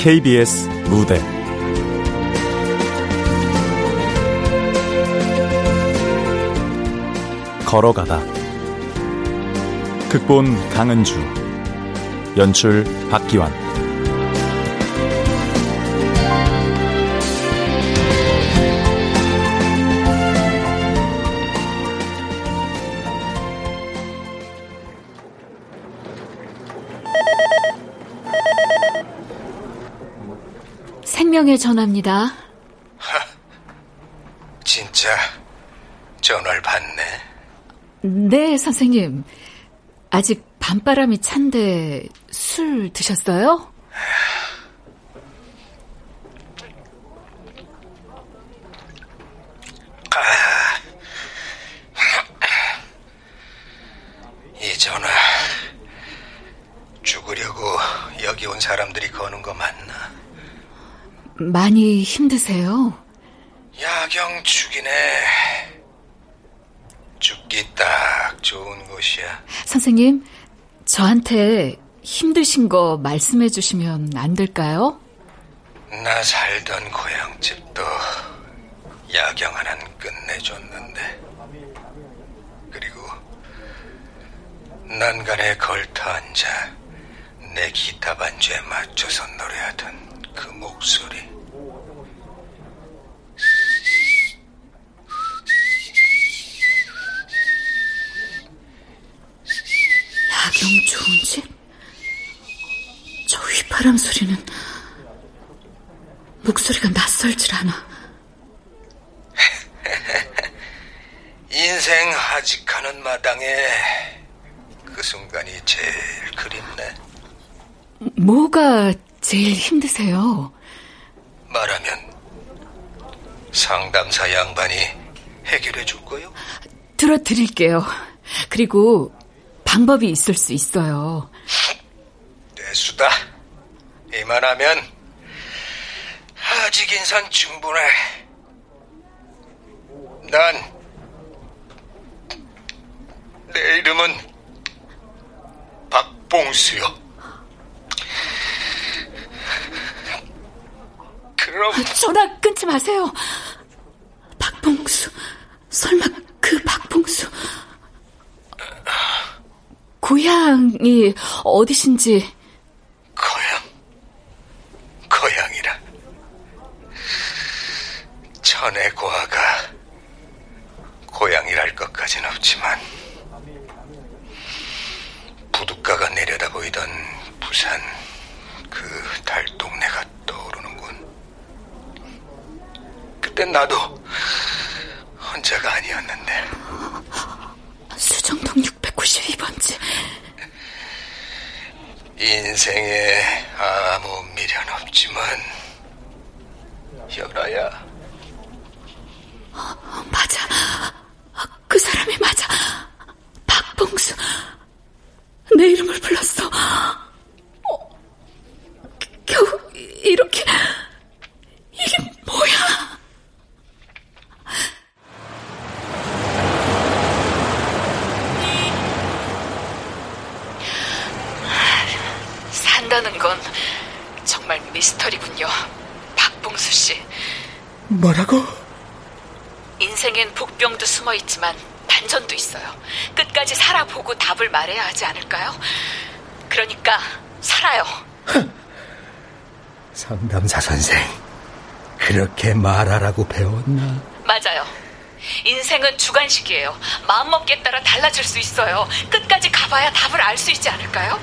KBS 무대. 걸어가다. 극본 강은주. 연출 박기환 전화입니다. 하, 진짜 전화를 받네. 네, 선생님. 아직 밤바람이 찬데 술 드셨어요? 아, 이 전화 죽으려고 여기 온 사람들이 거는 거 맞나? 많이 힘드세요? 야경 죽이네. 죽기 딱 좋은 곳이야. 선생님, 저한테 힘드신 거 말씀해 주시면 안 될까요? 나 살던 고향집도 야경 하나는 끝내줬는데. 그리고 난간에 걸터 앉아 내 기타 반주에 맞춰서 노래하던 그 목소리. 야경 좋은 집? 저 휘파람 소리는 목소리가 낯설질 않아. 인생 하직하는 마당에 그 순간이 제일 그립네. 뭐가 제일 힘드세요? 말하면 상담사 양반이 해결해 줄 거요? 들어드릴게요. 그리고 방법이 있을 수 있어요. 대수다. 이만하면 아직 인산 충분해. 난 내 이름은 박봉수요. 그럼 전화 끊지 마세요. 박봉수. 설마 그 박봉수. 고향이 어디신지. 고향. 고향이라. 천의 고아가 고향이랄 것까진 없지만 부둣가가 내려다 보이던 부산 그 달동네가 떠오르는군. 그땐 나도 혼자가 아니었는데. 수정동 692번지. 인생에 아무 미련 없지만 열아야. 맞아. 그 사람이 맞아. 박봉수. 내 이름을 불렀어. 어, 겨우 이렇게 뭐야? 산다는 건 정말 미스터리군요. 박봉수 씨. 뭐라고? 인생엔 복병도 숨어 있지만 반전도 있어요. 끝까지 살아보고 답을 말해야 하지 않을까요? 그러니까 살아요. 상담사 선생, 그렇게 말하라고 배웠나? 맞아요. 인생은 주관식이에요. 마음먹기에 따라 달라질 수 있어요. 끝까지 가봐야 답을 알 수 있지 않을까요?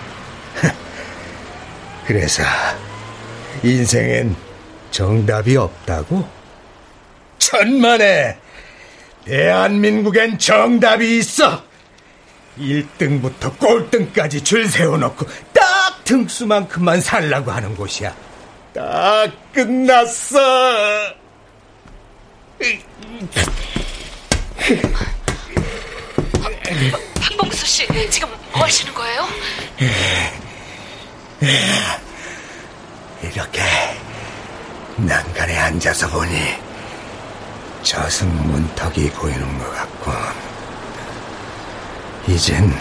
그래서 인생엔 정답이 없다고? 천만에 대한민국엔 정답이 있어. 1등부터 꼴등까지 줄 세워놓고 딱 등수만큼만 살라고 하는 곳이야. 다 끝났어. 박봉수 씨, 지금 뭐 하시는 거예요? 이렇게 난간에 앉아서 보니 저승 문턱이 보이는 것 같군. 이젠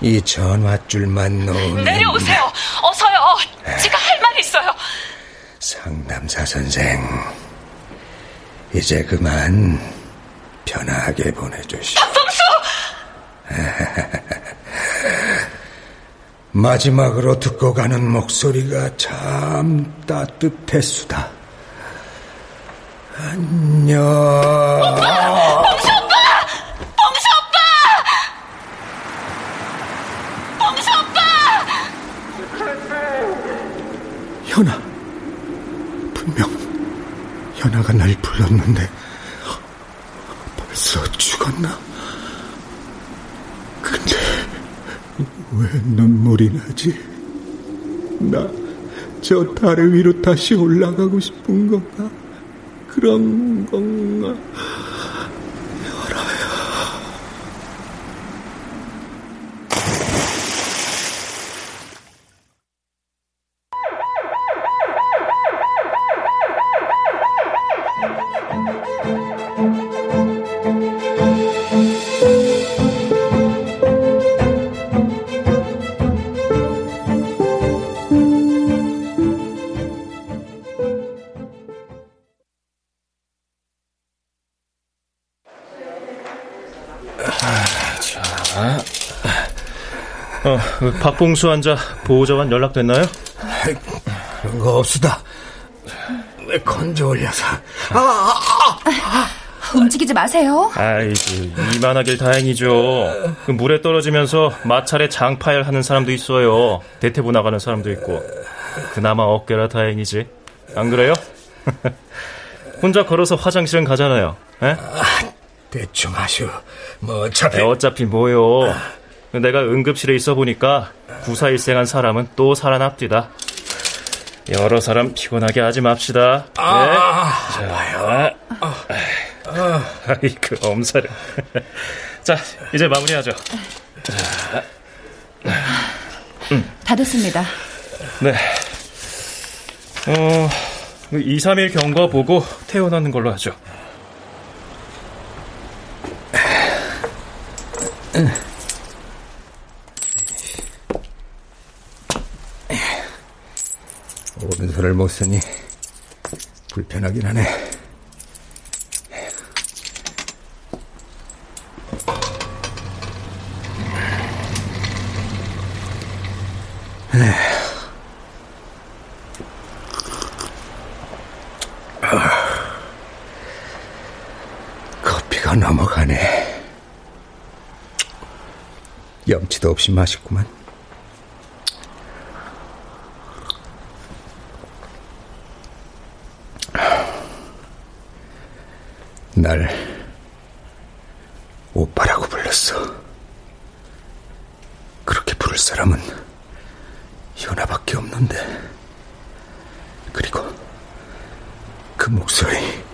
이 전화줄만 놓으면 내려오세요. 어서요. 제가 할 말 있어요. 상담사 선생, 이제 그만 편하게 보내주시오. 박봉수! 마지막으로 듣고 가는 목소리가 참 따뜻했수다. 안녕. 봉수 오빠! 봉수 오빠! 봉수 오빠! 현아. 분명 현아가 날 불렀는데 벌써 죽었나? 근데 왜 눈물이 나지? 나 저 다리 위로 다시 올라가고 싶은 건가? 그런 건가? 박봉수 환자 보호자와 연락됐나요? 그런 거 없수다. 왜 건져 올려서? 아, 아, 아. 움직이지 마세요. 아이고, 이만하길 다행이죠. 그 물에 떨어지면서 마찰에 장파열 하는 사람도 있어요. 대퇴부 나가는 사람도 있고. 그나마 어깨라 다행이지. 안 그래요? 혼자 걸어서 화장실은 가잖아요. 에? 아, 대충 하슈. 뭐 어차피. 어차피 뭐요. 내가 응급실에 있어 보니까 구사일생한 사람은 또 살아납디다. 여러 사람 피곤하게 하지 맙시다. 아, 네. 자, 봐요. 아, 아. 아이그 엄살을. 자, 이제 마무리하죠. 자, 음. 다 됐습니다. 네. 어, 2, 3일 경과 보고 태어나는 걸로 하죠. 오른손을 못 쓰니 불편하긴 하네. 커피가 넘어가네. 염치도 없이 맛있구만. 날 오빠라고 불렀어. 그렇게 부를 사람은 현아밖에 없는데. 그리고 그 목소리.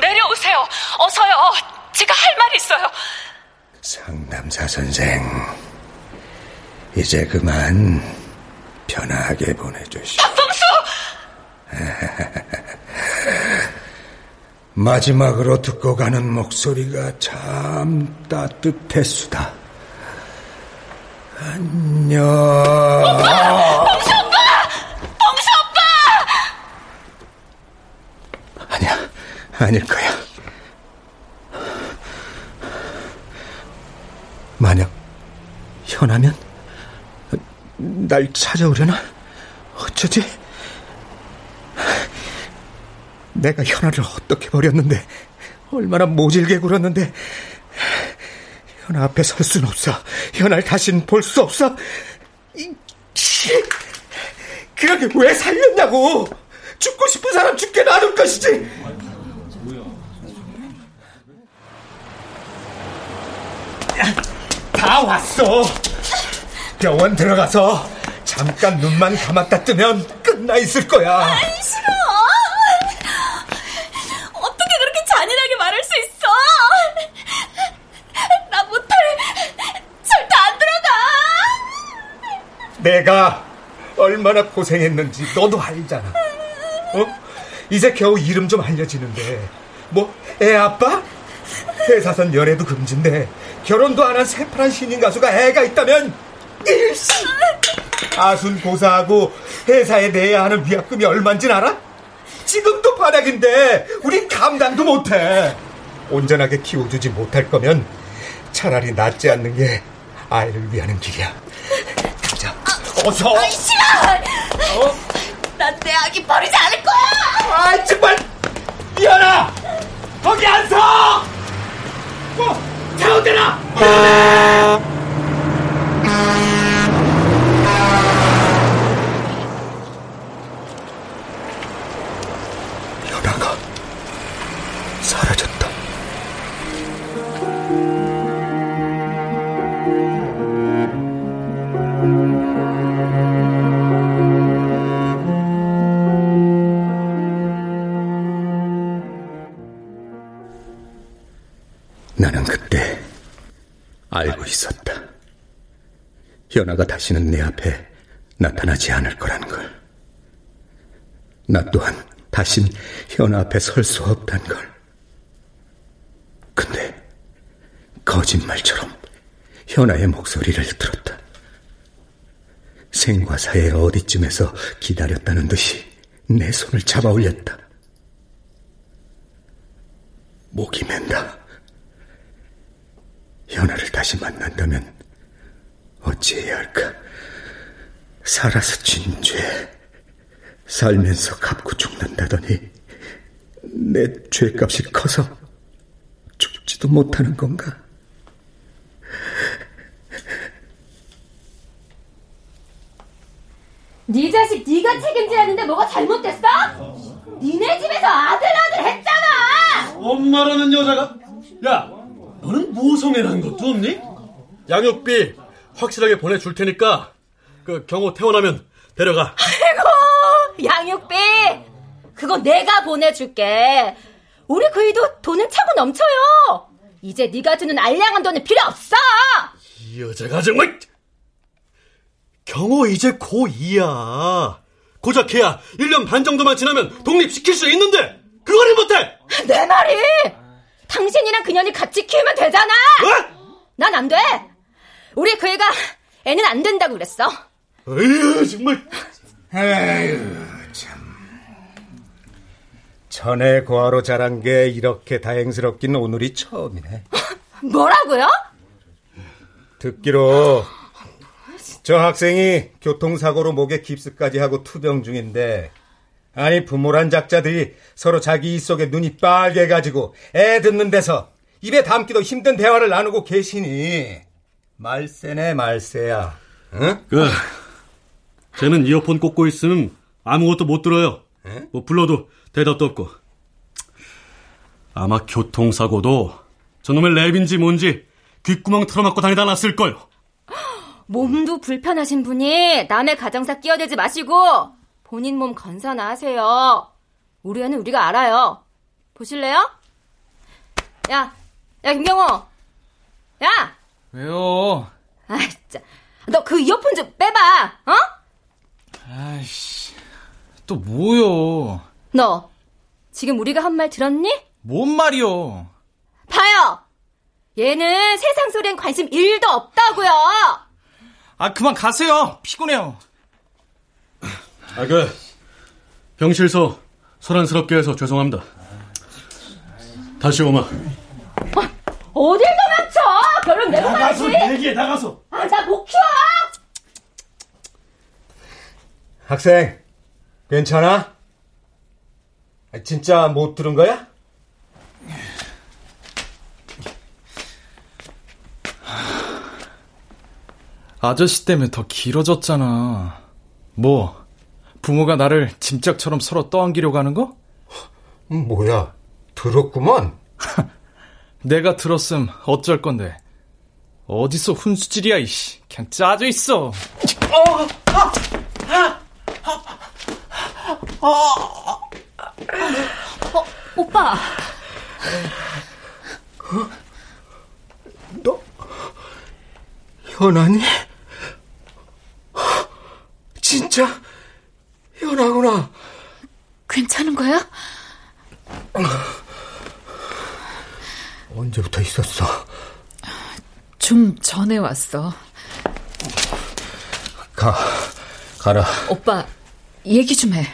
내려오세요. 어서요. 제가 할말 있어요. 상담사 선생, 이제 그만 편하게 보내주시오. 박봉수! 마지막으로 듣고 가는 목소리가 참 따뜻했수다. 안녕. 오빠! 봉수 오빠! 봉수 오빠! 아니야, 아닐 거야. 만약 현아면 날 찾아오려나? 어쩌지? 내가 현아를 어떻게 버렸는데 얼마나 모질게 굴었는데 현아 앞에 설 순 없어. 현아를 다신 볼 수 없어. 그렇게 왜 살렸냐고! 죽고 싶은 사람 죽게 놔둘 것이지! 다 왔어. 병원 들어가서 잠깐 눈만 감았다 뜨면 끝나 있을 거야. 아이 싫어 잔인하게 말할 수 있어. 나 못해. 절대 안 들어가. 내가 얼마나 고생했는지 너도 알잖아. 어? 이제 겨우 이름 좀 알려지는데 뭐 애 아빠? 회사선 연애도 금지인데 결혼도 안 한 새파란 신인 가수가 애가 있다면 일시 아순 고사하고 회사에 내야 하는 위약금이 얼만진 알아? 지금도 바닥인데 우린 감당도 못해 온전하게 키워주지 못할 거면 차라리 낫지 않는 게 아이를 위하는 길이야 자 어서 아이, 싫어! 어? 난내 아기 버리지 않을 거야! 아 정말 미안아 거기 안 서! 뭐 잘못되나? 연아가 사라졌다. 현아가 다시는 내 앞에 나타나지 않을 거라는 걸. 나 또한 다신 현아 앞에 설 수 없단 걸. 근데 거짓말처럼 현아의 목소리를 들었다. 생과 사의 어디쯤에서 기다렸다는 듯이 내 손을 잡아 올렸다. 목이 맨다. 현아를 다시 만난다면 어찌해야 할까? 살아서 진 죄, 살면서 갚고 죽는다더니 내 죄값이 커서 죽지도 못하는 건가? 네 자식 네가 책임지라는데 뭐가 잘못됐어? 니네 집에서 아들 아들 했잖아! 엄마라는 여자가 야 너는 모성애라는 것도 없니? 양육비 확실하게 보내줄 테니까 그 경호 태어나면 데려가. 아이고 양육비. 그거 내가 보내줄게. 우리 그이도 돈은 차고 넘쳐요. 이제 네가 주는 알량한 돈은 필요 없어. 이 여자가 정말 경호 이제 고2야. 고작 해야 1년 반 정도만 지나면 독립시킬 수 있는데 그거를 못해! 내 말이! 당신이랑 그년이 같이 키우면 되잖아! 어? 난안 돼 우리 그이가 애는 안 된다고 그랬어 에휴 정말 에휴, 참. 전에 고아로 자란 게 이렇게 다행스럽긴 오늘이 처음이네. 뭐라고요? 듣기로 저 학생이 교통사고로 목에 깁스까지 하고 투병 중인데 아니 부모란 작자들이 서로 자기 입 속에 눈이 빨개가지고 애 듣는 데서 입에 담기도 힘든 대화를 나누고 계시니 말세네 말세야 응? 그 쟤는 이어폰 꽂고 있으면 아무것도 못 들어요 뭐 불러도 대답도 없고 아마 교통사고도 저놈의 랩인지 뭔지 귓구멍 틀어막고 다니다 놨을 거요 몸도 불편하신 분이 남의 가정사 끼어들지 마시고 본인 몸 건사나 하세요. 우리 애는 우리가 알아요. 보실래요? 야, 야 김경호. 야, 왜요? 아 진짜. 너 그 이어폰 좀 빼봐. 어? 아이씨, 또 뭐요? 너 지금 우리가 한 말 들었니? 뭔 말이요? 봐요. 얘는 세상 소리엔 관심 1도 없다고요. 아, 그만 가세요. 피곤해요. 아 그 병실서 소란스럽게 해서 죄송합니다 다시 오마 어딜 도 결혼 내고 가야지. 얘기해 나가서 아, 나 못 키워. 학생 괜찮아? 아, 진짜 못 들은 거야? 아저씨 때문에 더 길어졌잖아. 뭐, 부모가 나를 짐짝처럼 서로 떠안기려고 하는 거? 음, 뭐야 들었구먼 내가 들었음 어쩔 건데. 어디서 훈수질이야, 이씨. 그냥 짜져 있어. 오빠. 너 현아니? 진짜 현아구나. 괜찮은 거야? 언제부터 있었어? 좀 전에 왔어. 가, 가라. 오빠, 얘기 좀 해.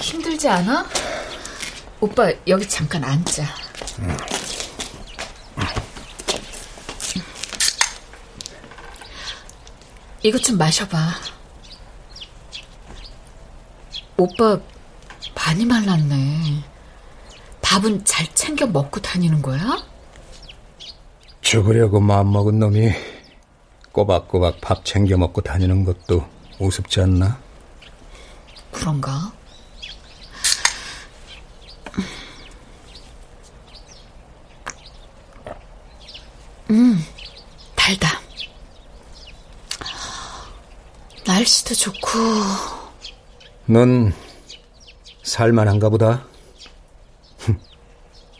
힘들지 않아? 오빠 여기 잠깐 앉자. 이것 좀 마셔봐. 오빠 많이 말랐네. 밥은 잘 챙겨 먹고 다니는 거야? 죽으려고 마음먹은 놈이 꼬박꼬박 밥 챙겨 먹고 다니는 것도 우습지 않나? 그런가? 음, 달다. 날씨도 좋고. 넌 살만한가 보다.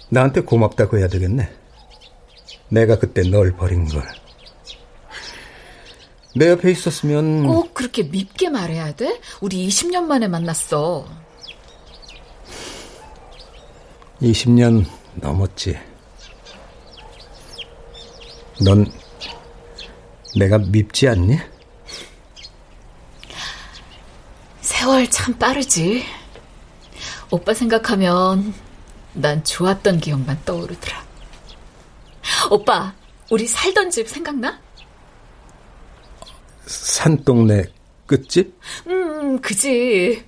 나한테 고맙다고 해야 되겠네. 내가 그때 널 버린 걸. 내 옆에 있었으면 꼭 그렇게 밉게 말해야 돼? 우리 20년 만에 만났어. 20년 넘었지. 넌 내가 밉지 않니? 세월 참 빠르지. 오빠 생각하면 난 좋았던 기억만 떠오르더라. 오빠, 우리 살던 집 생각나? 산동네 끝집? 음, 그지.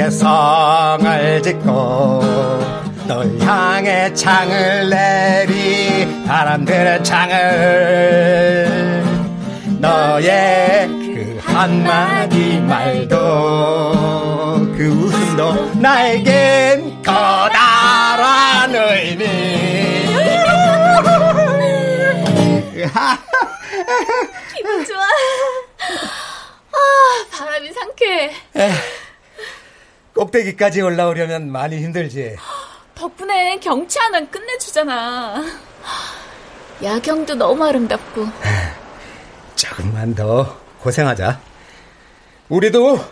위에 성을 짓고 널 향해 창을 내리 바람들은 창을 너의 그 한마디 말도 그 웃음도 나에겐 커다란 의미 기분 좋아. 아, 바람이 상쾌해. 꼭대기까지 올라오려면 많이 힘들지. 덕분에 경치 하나 끝내주잖아. 야경도 너무 아름답고. 조금만 더 고생하자. 우리도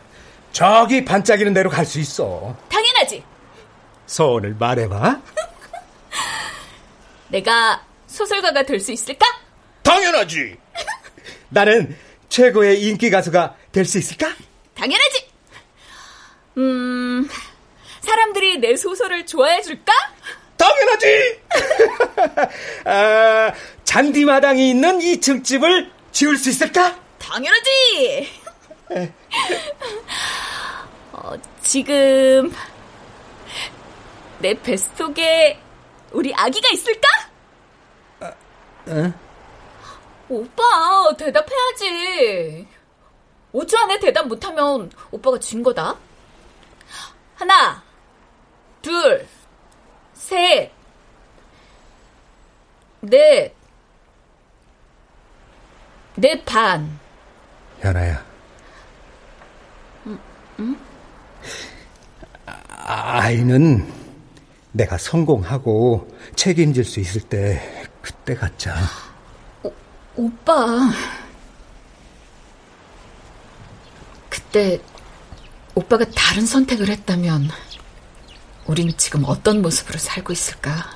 저기 반짝이는 데로 갈 수 있어. 당연하지. 소원을 말해봐. 내가 소설가가 될 수 있을까? 당연하지. 나는 최고의 인기 가수가 될 수 있을까? 당연하지. 음, 사람들이 내 소설을 좋아해 줄까? 당연하지. 아, 잔디마당이 있는 2층 집을 지을 수 있을까? 당연하지. 어, 지금 내 뱃속에 우리 아기가 있을까? 응? 오빠 대답해야지. 5초 안에 대답 못하면 오빠가 진 거다. 하나, 둘, 셋, 넷, 넷 반. 현아야. 응? 아이는 내가 성공하고 책임질 수 있을 때 그때 갖자. 오, 오빠. 그때 오빠가 다른 선택을 했다면 우린 지금 어떤 모습으로 살고 있을까?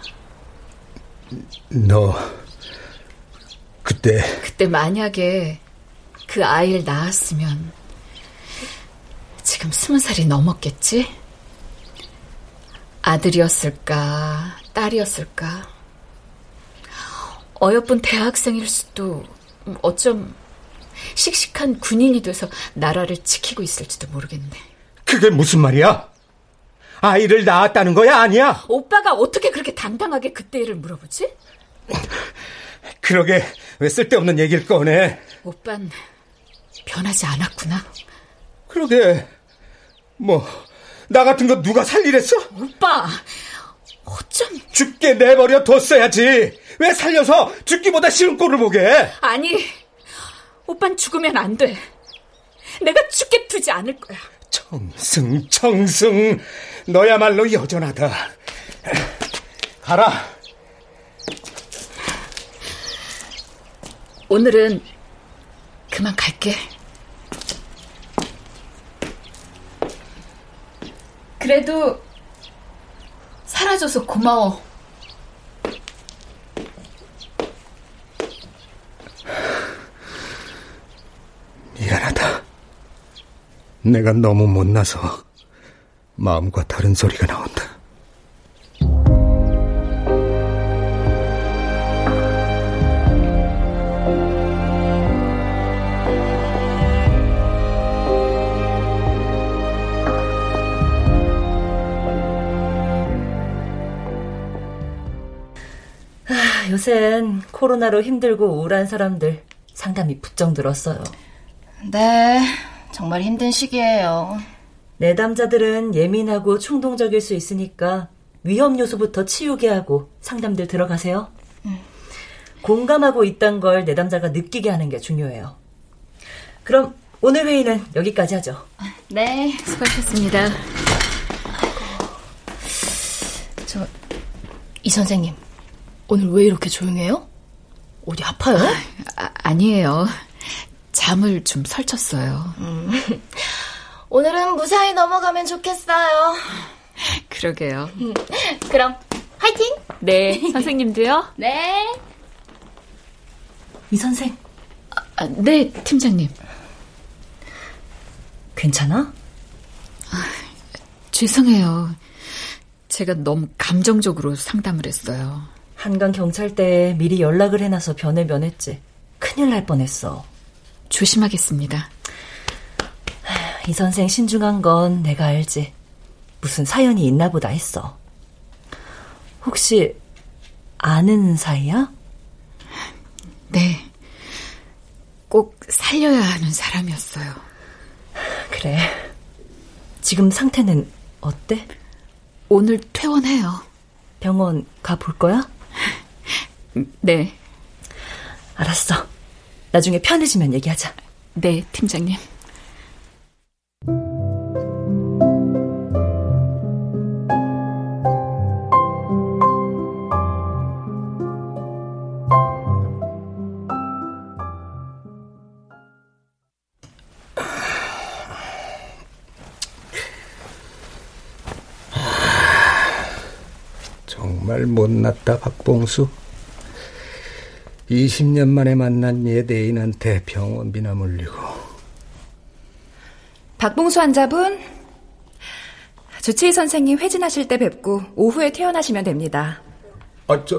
너 그때 그때 만약에 그 아이를 낳았으면 지금 스무 살이 넘었겠지? 아들이었을까, 딸이었을까? 어여쁜 대학생일 수도, 어쩜 씩씩한 군인이 돼서 나라를 지키고 있을지도 모르겠네. 그게 무슨 말이야? 아이를 낳았다는 거야, 아니야? 오빠가 어떻게 그렇게 당당하게 그때 일을 물어보지? 그러게 왜 쓸데없는 얘기를 꺼내? 오빤 변하지 않았구나. 그러게 뭐 나 같은 거 누가 살리랬어? 오빠, 어쩜... 죽게 내버려 뒀어야지. 왜 살려서 죽기보다 싫은 꼴을 보게? 아니, 오빤 죽으면 안 돼. 내가 죽게 두지 않을 거야. 청승, 청승. 너야말로 여전하다. 가라. 오늘은 그만 갈게. 그래도 사라져서 고마워. 미안하다. 내가 너무 못나서 마음과 다른 소리가 나온다. 아, 요샌 코로나로 힘들고 우울한 사람들 상담이 부쩍 늘었어요. 네, 정말 힘든 시기예요. 내담자들은 예민하고 충동적일 수 있으니까 위험 요소부터 치우게 하고 상담들 들어가세요. 공감하고 있단 걸 내담자가 느끼게 하는 게 중요해요. 그럼 오늘 회의는 여기까지 하죠. 네, 수고하셨습니다. 저, 이 선생님, 오늘 왜 이렇게 조용해요? 어디 아파요? 아, 아니에요. 잠을 좀 설쳤어요. 음. 오늘은 무사히 넘어가면 좋겠어요. 그러게요. 그럼 화이팅! 네, 선생님도요? 네. 이 선생, 아, 네, 팀장님. 괜찮아? 죄송해요. 제가 너무 감정적으로 상담을 했어요. 한강 경찰대에 미리 연락을 해놔서 변을 면했지. 큰일 날 뻔했어. 조심하겠습니다. 이 선생 신중한 건 내가 알지. 무슨 사연이 있나 보다 했어. 혹시 아는 사이야? 네. 꼭 살려야 하는 사람이었어요. 그래. 지금 상태는 어때? 오늘 퇴원해요. 병원 가볼 거야? 네. 알았어. 나중에 편해지면 얘기하자. 네, 팀장님. 정말 못났다, 박봉수. 20년 만에 만난 예대인한테 병원비나 물리고. 박봉수 환자분, 주치의 선생님 회진하실 때 뵙고 오후에 퇴원하시면 됩니다. 아, 저,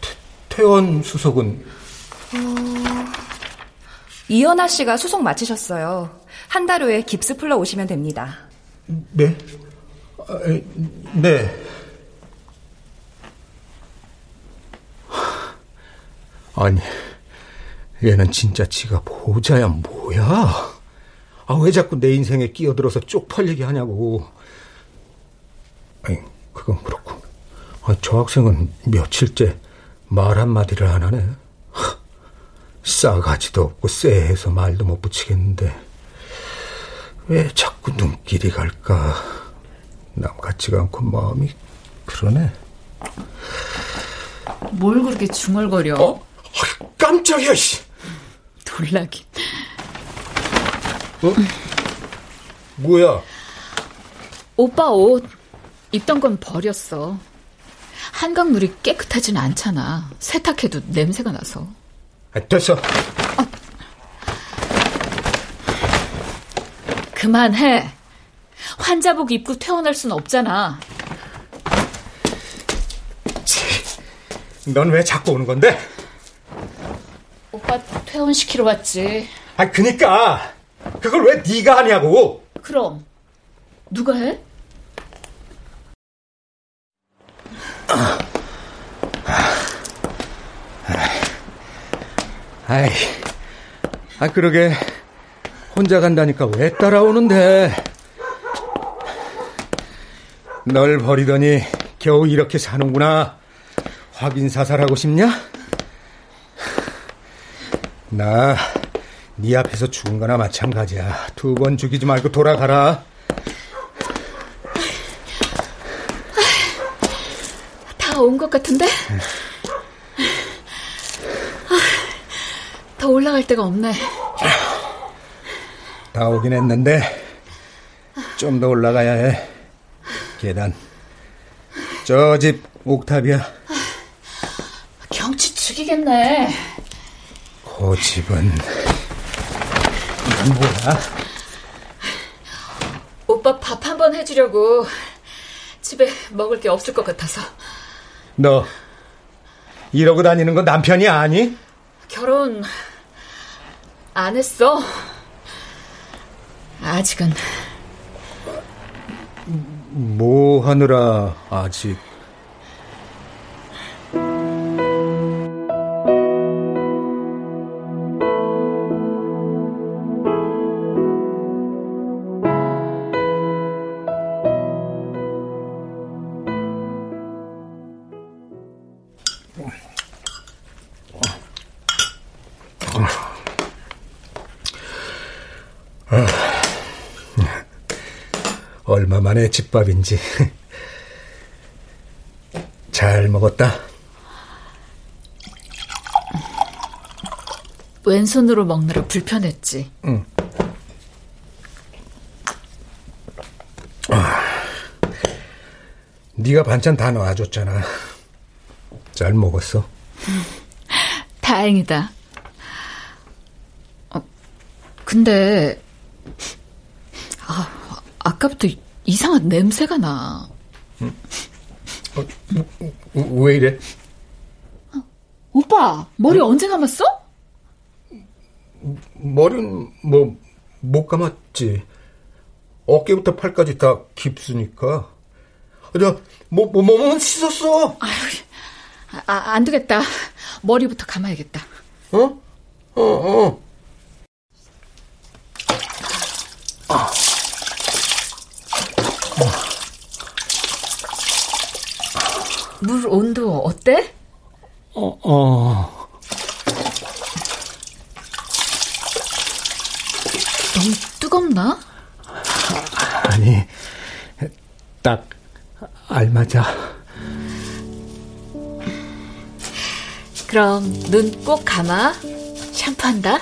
태, 퇴원 수속은? 이연아 씨가 수속 마치셨어요. 한 달 후에 깁스 풀러 오시면 됩니다. 네? 아, 네. 아니, 얘는 진짜 지가 보자야 뭐야? 아, 왜 자꾸 내 인생에 끼어들어서 쪽팔리게 하냐고. 아니, 그건 그렇고. 아, 저 학생은 며칠째 말 한마디를 안 하네. 하, 싸가지도 없고 쎄해서 말도 못 붙이겠는데. 왜 자꾸 눈길이 갈까? 남 같지가 않고 마음이 그러네. 뭘 그렇게 중얼거려? 어? 깜짝이야, 씨. 놀라긴. 어? 뭐야? 오빠 옷 입던 건 버렸어. 한강물이 깨끗하진 않잖아. 세탁해도 냄새가 나서. 아, 됐어. 그만해. 환자복 입고 퇴원할 순 없잖아. 넌 왜 자꾸 오는 건데? 오빠 퇴원시키러 왔지. 아, 그니까 그걸 왜 네가 하냐고. 그럼 누가 해? 아이, 아 그러게 혼자 간다니까 왜 따라오는데? 널 버리더니 겨우 이렇게 사는구나. 확인 사살하고 싶냐? 나 네 앞에서 죽은 거나 마찬가지야. 두 번 죽이지 말고 돌아가라. 다 온 것 같은데? 아, 더 올라갈 데가 없네. 다 오긴 했는데 좀 더 올라가야 해. 계단. 저 집 옥탑이야. 경치 죽이겠네. 그 집은 이건 뭐야? 오빠 밥 한 번 해주려고 집에 먹을 게 없을 것 같아서 너 이러고 다니는 건 남편이 아니? 결혼 안 했어. 아직은 뭐 하느라 아직 얼마 만에 집밥인지 잘 먹었다. 왼손으로 먹느라 불편했지. 응. 아, 네가 반찬 다 놔줬잖아. 잘 먹었어. 다행이다. 어, 근데 아, 아까부터 이상한 냄새가 나. 어, 왜 이래? 오빠 머리 언제 감았어? 머리는 뭐 못 감았지. 어깨부터 팔까지 다 깊으니까. 저, 뭐, 뭐, 몸은 씻었어. 아, 아, 안 되겠다. 머리부터 감아야겠다. 어? 어, 어. 물 온도 어때? 어, 어. 너무 뜨겁나? 아니, 딱 알맞아. 그럼 눈 꼭 감아. 샴푸한다.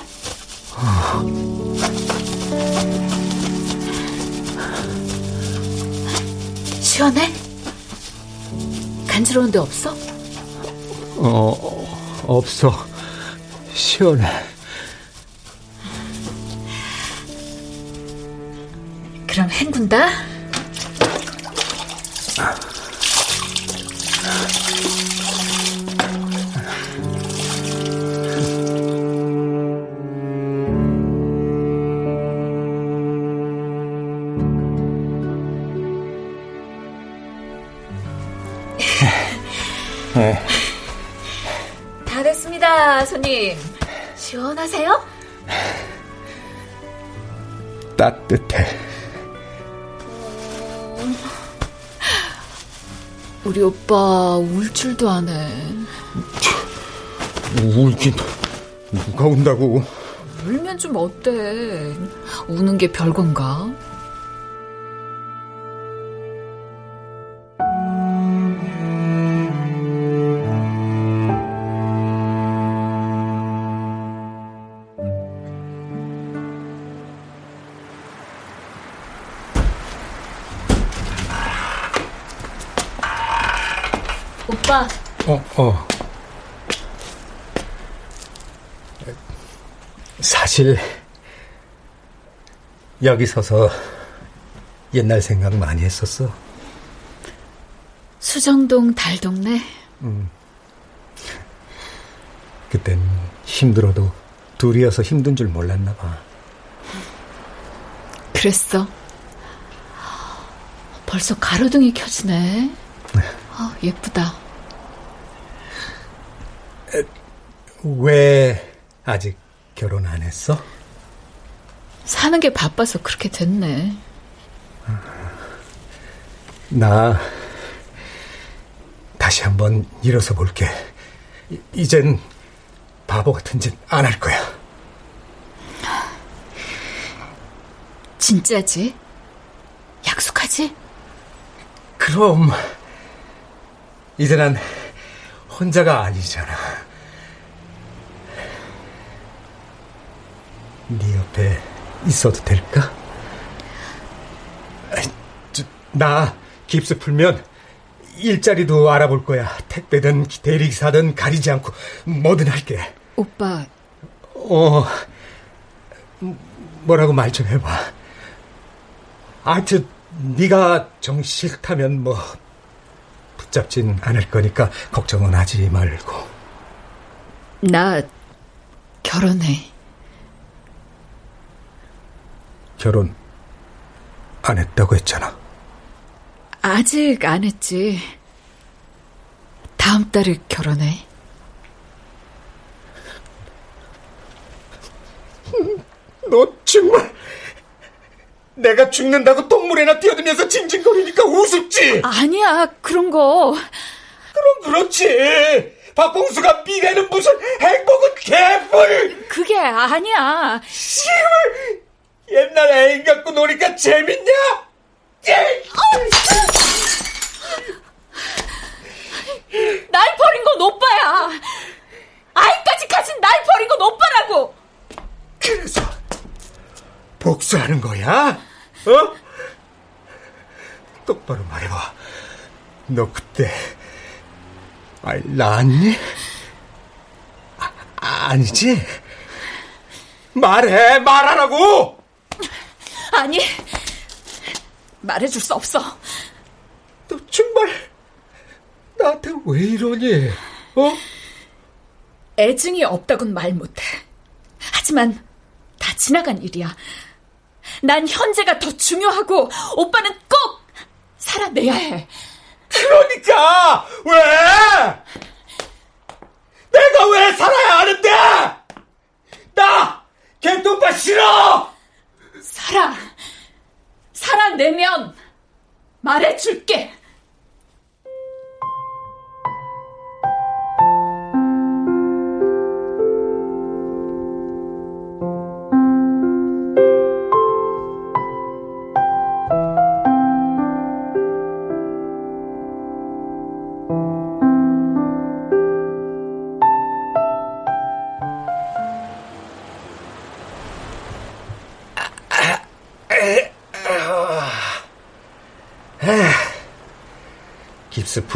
시원해? 간지러운 데 없어? 어, 없어. 시원해. 그럼 헹군다. 오빠 울 줄도 안 해. 울긴 누가 운다고? 울면 좀 어때? 우는 게 별건가? 사실 여기 서서 옛날 생각 많이 했었어. 수정동 달동네? 음. 그땐 힘들어도 둘이어서 힘든 줄 몰랐나 봐. 그랬어. 벌써 가로등이 켜지네. 아, 예쁘다. 왜 아직 결혼 안 했어? 사는 게 바빠서 그렇게 됐네. 나 다시 한번 일어서 볼게. 이젠 바보 같은 짓 안 할 거야. 진짜지? 약속하지? 그럼 이제 난 혼자가 아니잖아. 네 옆에 있어도 될까? 나 깁스 풀면 일자리도 알아볼 거야. 택배든 대리기사든 가리지 않고 뭐든 할게. 오빠. 어, 뭐라고 말 좀 해봐. 하여튼 네가 정 싫다면 뭐 붙잡진 않을 거니까 걱정은 하지 말고. 나 결혼해. 결혼 안 했다고 했잖아. 아직 안 했지. 다음 달에 결혼해. 너 정말 내가 죽는다고 동물에나 뛰어들면서 징징거리니까 우습지? 아니야, 그런 거. 그럼 그렇지. 박봉수가 미래는 무슨 행복은 개뿔! 그게 아니야. 씨발! 옛날 애인 갖고 노니까 재밌냐? 날 버린 건 오빠야. 아이까지 가진 날 버린 건 오빠라고. 그래서 복수하는 거야? 어? 똑바로 말해봐. 너 그때 알 낳았니? 아, 아니지? 말해, 말하라고! 아니, 말해줄 수 없어. 너 정말 나한테 왜 이러니? 어? 애증이 없다곤 말 못해. 하지만 다 지나간 일이야. 난 현재가 더 중요하고 오빠는 꼭 살아내야 해. 그러니까 왜? 내가 왜 살아야 하는데? 나 개똥파 싫어. 살아. 살아내면 말해줄게.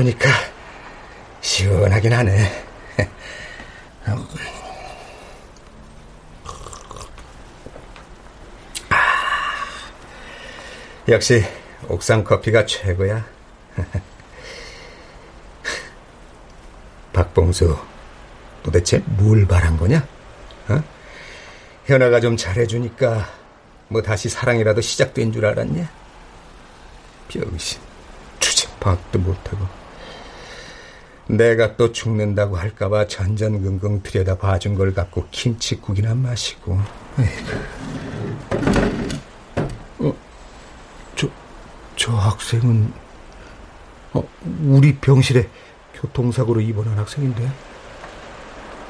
푸니까 시원하긴 하네. 역시 옥상 커피가 최고야. 박봉수, 도대체 뭘 바란 거냐? 어? 현아가 좀 잘해주니까 뭐 다시 사랑이라도 시작된 줄 알았냐? 병신, 주제 파악도 못하고. 내가 또 죽는다고 할까봐 전전긍긍 들여다 봐준 걸 갖고 김치국이나 마시고. 어, 저, 저 학생은, 어, 우리 병실에 교통사고로 입원한 학생인데?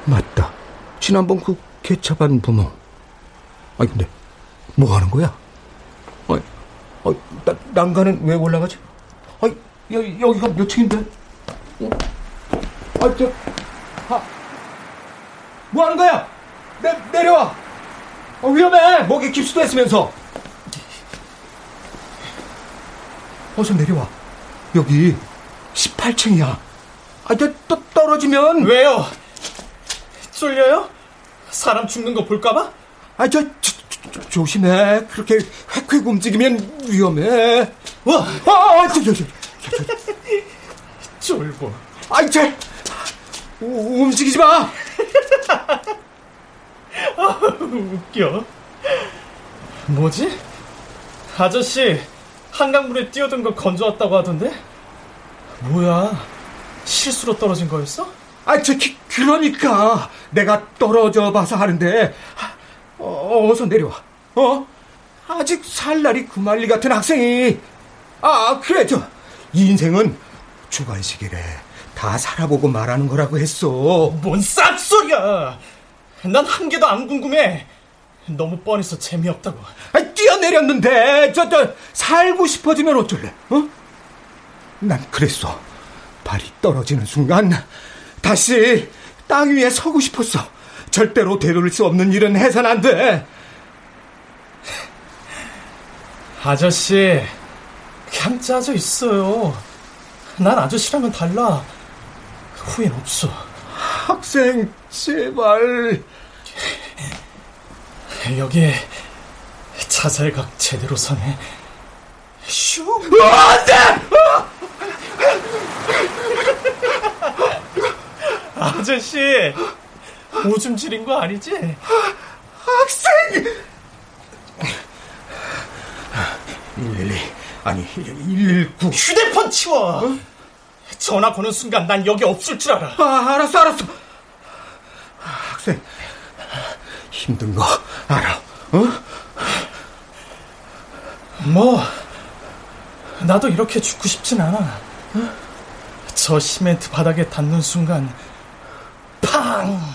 맞다. 지난번 그 개차반 부모. 아니, 근데, 뭐 하는 거야? 아니, 아니 나, 난간은 왜 올라가지? 아니, 여, 여기가 몇 층인데? 어? 아, 저, 아, 뭐 하는 거야? 내, 내려와! 어, 위험해! 목에 깁스도 했으면서! 어서 내려와. 여기 18층이야. 아, 저, 또 떨어지면. 왜요? 쫄려요? 사람 죽는 거 볼까봐? 아, 저, 저, 저, 조심해. 그렇게 획획 움직이면 위험해. 와! 아, 저, 저, 저, 저, 저. 쫄보. 아이, 저, 우, 움직이지 마! 아, 웃겨. 뭐지? 아저씨, 한강물에 뛰어든 거 건져왔다고 하던데? 뭐야? 실수로 떨어진 거였어? 아, 저, 기, 그러니까. 내가 떨어져 봐서 하는데. 어, 어서 내려와. 어? 아직 살 날이 구말리 같은 학생이. 아, 그래, 저, 이 인생은 주관식이래. 다 살아보고 말하는 거라고 했어. 뭔 쌉소리야. 난 한 개도 안 궁금해. 너무 뻔해서 재미없다고. 아, 뛰어내렸는데 저, 저 살고 싶어지면 어쩔래? 어? 난 그랬어. 발이 떨어지는 순간 다시 땅 위에 서고 싶었어. 절대로 되돌릴 수 없는 일은 해선 안 돼. 아저씨, 그냥 짜져 있어요. 난 아저씨랑은 달라. 후회는 없어. 학생, 제발. 여기에 자살각 제대로 서네. 슈. 안 돼! 아저씨, 오줌 지린 거 아니지? 학생! 112, 아니, 119. 휴대폰 치워! 어? 전화 거는 순간 난 여기 없을 줄 알아. 아, 알았어, 알았어. 학생, 힘든 거 알아, 어? 뭐, 나도 이렇게 죽고 싶진 않아. 어? 저 시멘트 바닥에 닿는 순간, 팡!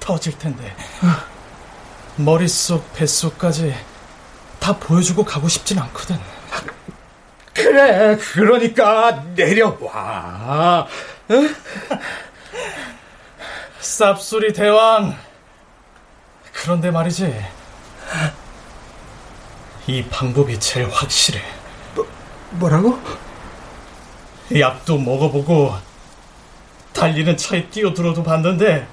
터질 텐데. 머릿속, 뱃속까지 다 보여주고 가고 싶진 않거든. 그래, 그러니까 내려와. 어? 쌉소리 대왕. 그런데 말이지. 이 방법이 제일 확실해. 뭐, 뭐라고? 약도 먹어보고 달리는 차에 뛰어들어도 봤는데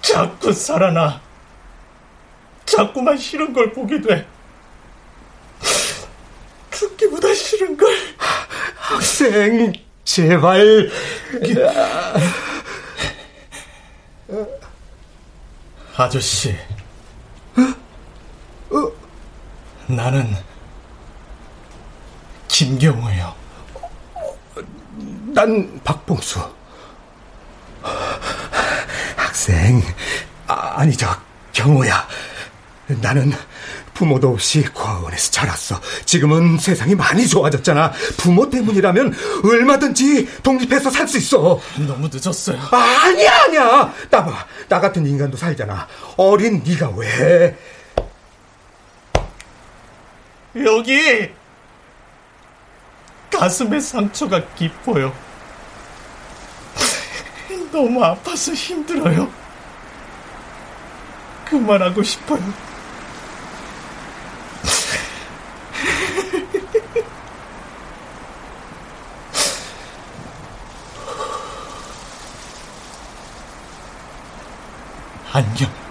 자꾸 살아나. 자꾸만 싫은 걸 보게 돼. 죽기보다 싫은 걸. 학생, 제발. 아저씨. 어? 나는 김경호예요. 난 박봉수. 학생, 아, 아니 저 경호야. 나는 부모도 없이 고아원에서 자랐어. 지금은 세상이 많이 좋아졌잖아. 부모 때문이라면 얼마든지 독립해서 살 수 있어. 너무 늦었어요. 아, 아니야, 아니야. 나 봐. 나 같은 인간도 살잖아. 어린 네가 왜? 여기 가슴에 상처가 깊어요. 너무 아파서 힘들어요. 그만하고 싶어요. 안녕.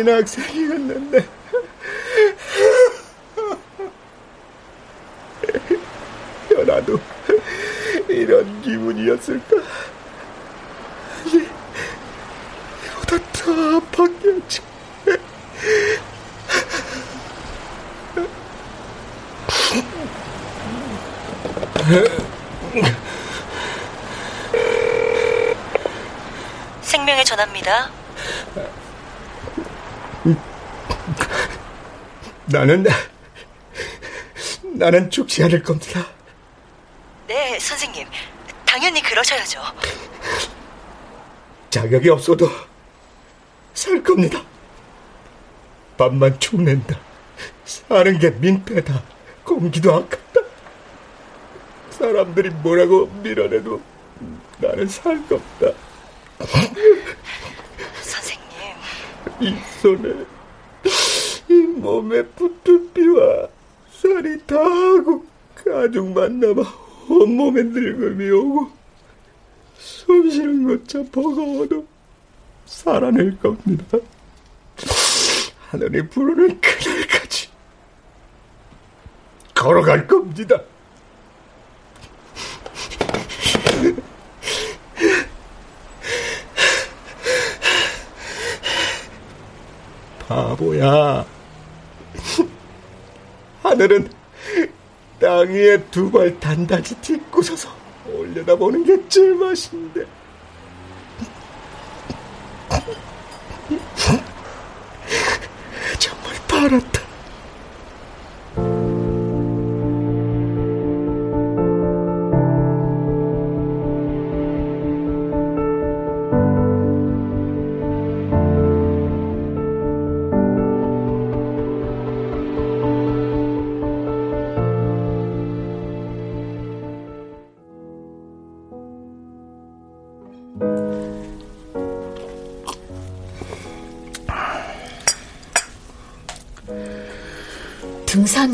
어린 학생이었는데. 연아도 이런 기분이었을까? 이보다 더 아팠겠지. 생명의 전화입니다. 나는 나는 죽지 않을 겁니다. 네, 선생님. 당연히 그러셔야죠. 자격이 없어도 살 겁니다. 밥만 축낸다. 사는 게 민폐다. 공기도 아깝다. 사람들이 뭐라고 밀어내도 나는 살 겁니다. 선생님. 이 손에 이 몸에 붙은 뼈 별짓거리 다 하고 가족 만나봐 온몸에 늙음이 오고 숨 쉬는 것자 버거워도 살아낼 겁니다. 하늘이 부르는 그날까지 걸어갈 겁니다. 바보야. 하늘은 땅 위에 두발 단단히 딛고 서서 올려다보는 게 제맛인데. 정말 바랐다.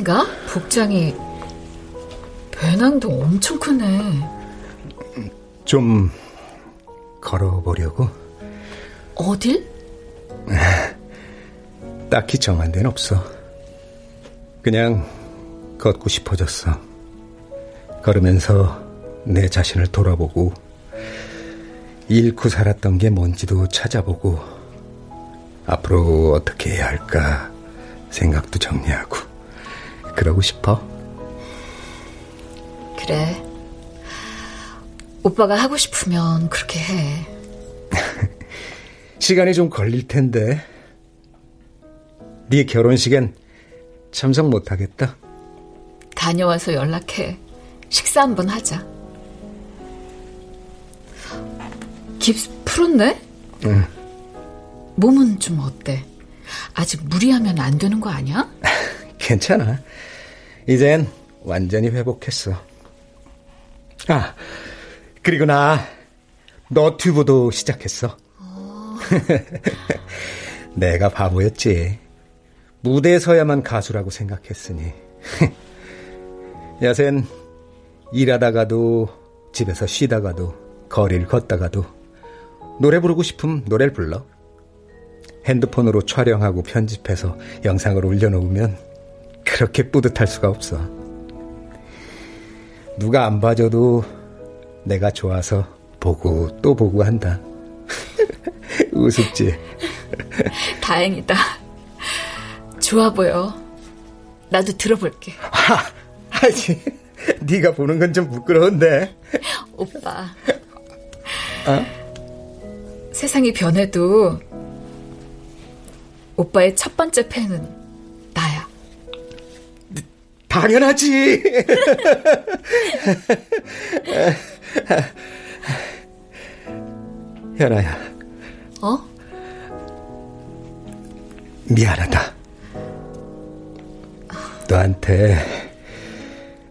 등산가? 복장이 배낭도 엄청 크네. 좀 걸어보려고? 어딜? 딱히 정한 데는 없어. 그냥 걷고 싶어졌어. 걸으면서 내 자신을 돌아보고 잃고 살았던 게 뭔지도 찾아보고 앞으로 어떻게 해야 할까 생각도 정리하고 그러고 싶어. 그래. 오빠가 하고 싶으면 그렇게 해. 시간이 좀 걸릴 텐데. 네 결혼식엔 참석 못 하겠다. 다녀와서 연락해. 식사 한번 하자. 깁스 풀었네? 응. 몸은 좀 어때? 아직 무리하면 안 되는 거 아니야? 괜찮아. 이젠 완전히 회복했어. 아, 그리고 나 너튜브도 시작했어. 어... 내가 바보였지. 무대에 서야만 가수라고 생각했으니. 야센 일하다가도 집에서 쉬다가도 거리를 걷다가도 노래 부르고 싶으면 노래를 불러. 핸드폰으로 촬영하고 편집해서 영상을 올려놓으면 그렇게 뿌듯할 수가 없어. 누가 안 봐줘도 내가 좋아서 보고 또 보고 한다. 우습지? 다행이다. 좋아 보여. 나도 들어볼게. 아, 아지. 네가 보는 건 좀 부끄러운데. 오빠. 어? 세상이 변해도 오빠의 첫 번째 팬은 나야. 당연하지. 현아야. 어? 미안하다. 너한테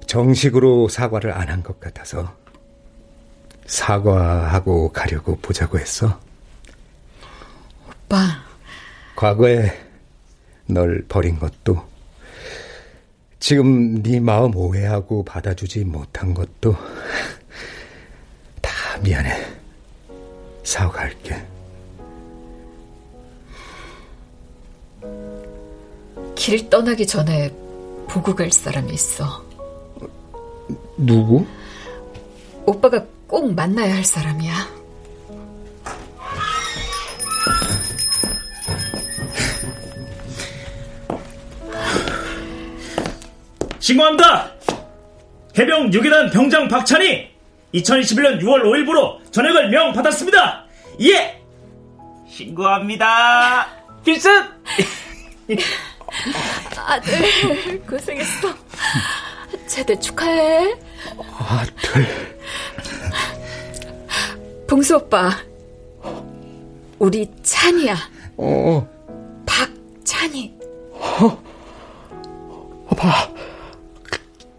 정식으로 사과를 안 한 것 같아서 사과하고 가려고 보자고 했어. 오빠. 과거에 널 버린 것도 지금 네 마음 오해하고 받아주지 못한 것도 다 미안해. 사과할게. 길 떠나기 전에 보고 갈 사람이 있어. 누구? 오빠가 꼭 만나야 할 사람이야. 신고합니다! 해병 6위단 병장 박찬희 2021년 6월 5일부로 전역을 명받았습니다. 예! 신고합니다. 필승! 아들 고생했어. 제대 축하해. 아들. 봉수 오빠. 우리 찬이야. 어. 박찬이. 어. 봐.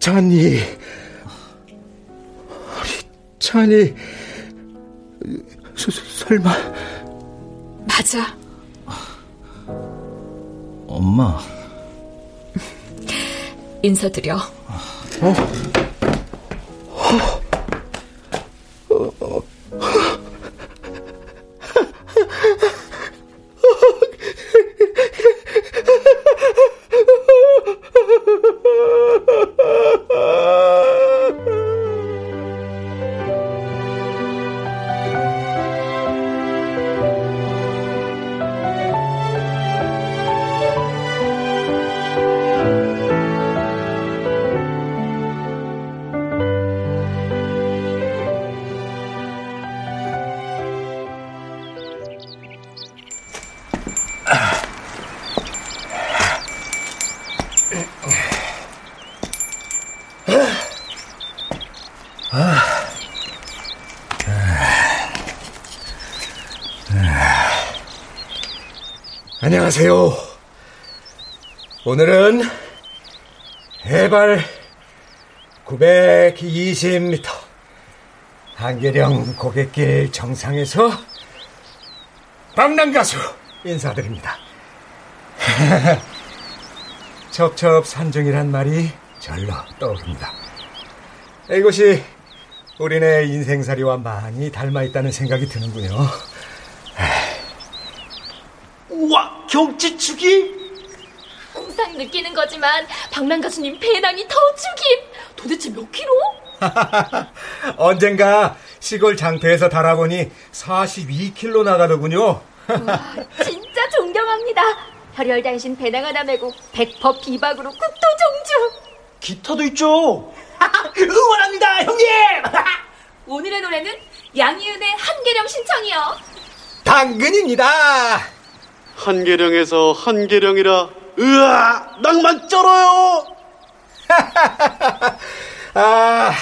찬이. 우리 찬이. 서, 설마. 맞아. 엄마. 인사드려. 어? 안녕하세요. 오늘은 해발 920m 한계령 고갯길 정상에서 방랑 가수 인사드립니다. 첩첩 산중이란 말이 절로 떠오릅니다. 이곳이 우리네 인생살이와 많이 닮아 있다는 생각이 드는군요. 우와, 경치축이? 항상 느끼는 거지만 박랑 가수님 배낭이 더 죽임. 도대체 몇 킬로? 언젠가 시골 장터에서 달아보니 42킬로 나가더군요. 와, 진짜 존경합니다. 혈혈 당신 배낭 하나 메고 백퍼 비박으로 국토종주. 기타도 있죠. 응원합니다, 형님. 오늘의 노래는 양희은의 한계령 신청이요. 당근입니다. 한계령에서 한계령이라 으아 낭만 쩔어요 아,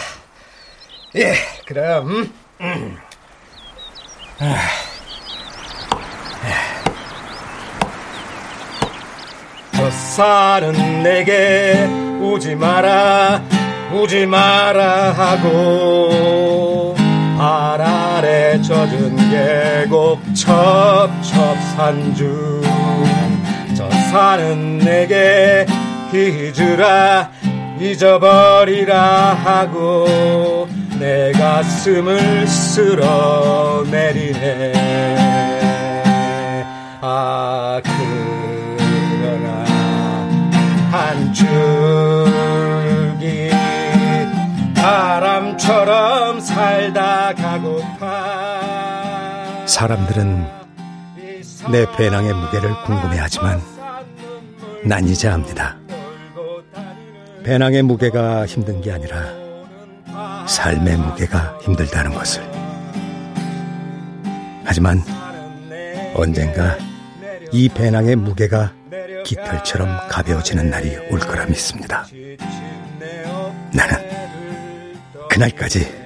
예, 그럼 음. 아. 저 산은 내게 오지 마라 오지 마라 하고 발 아래 젖은 계곡 첩첩산중 저 산은 내게 잊으라 잊어버리라 하고 내 가슴을 쓸어내리네. 아 그러나 한 줄기 바람처럼 살다 가고파 사람들은 내 배낭의 무게를 궁금해하지만 난 이제 압니다. 배낭의 무게가 힘든 게 아니라 삶의 무게가 힘들다는 것을. 하지만 언젠가 이 배낭의 무게가 깃털처럼 가벼워지는 날이 올 거라 믿습니다. 나는 그날까지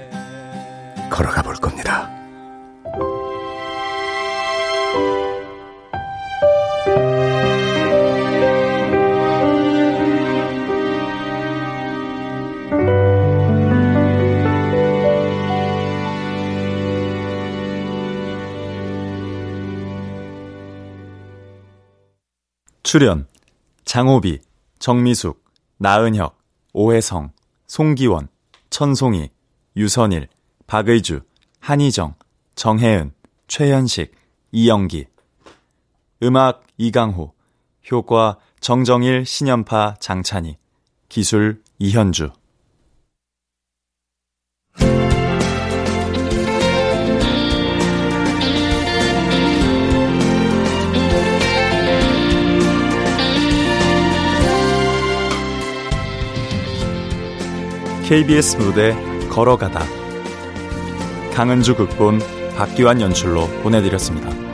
걸어가 볼 겁니다. 출연 장호비, 정미숙, 나은혁, 오혜성, 송기원, 천송이, 유선일, 박의주, 한희정, 정혜은, 최현식, 이영기. 음악 이강호 효과 정정일, 신연파, 장찬희 기술 이현주. KBS 무대 걸어가다 강은주 극본 박기환 연출로 보내드렸습니다.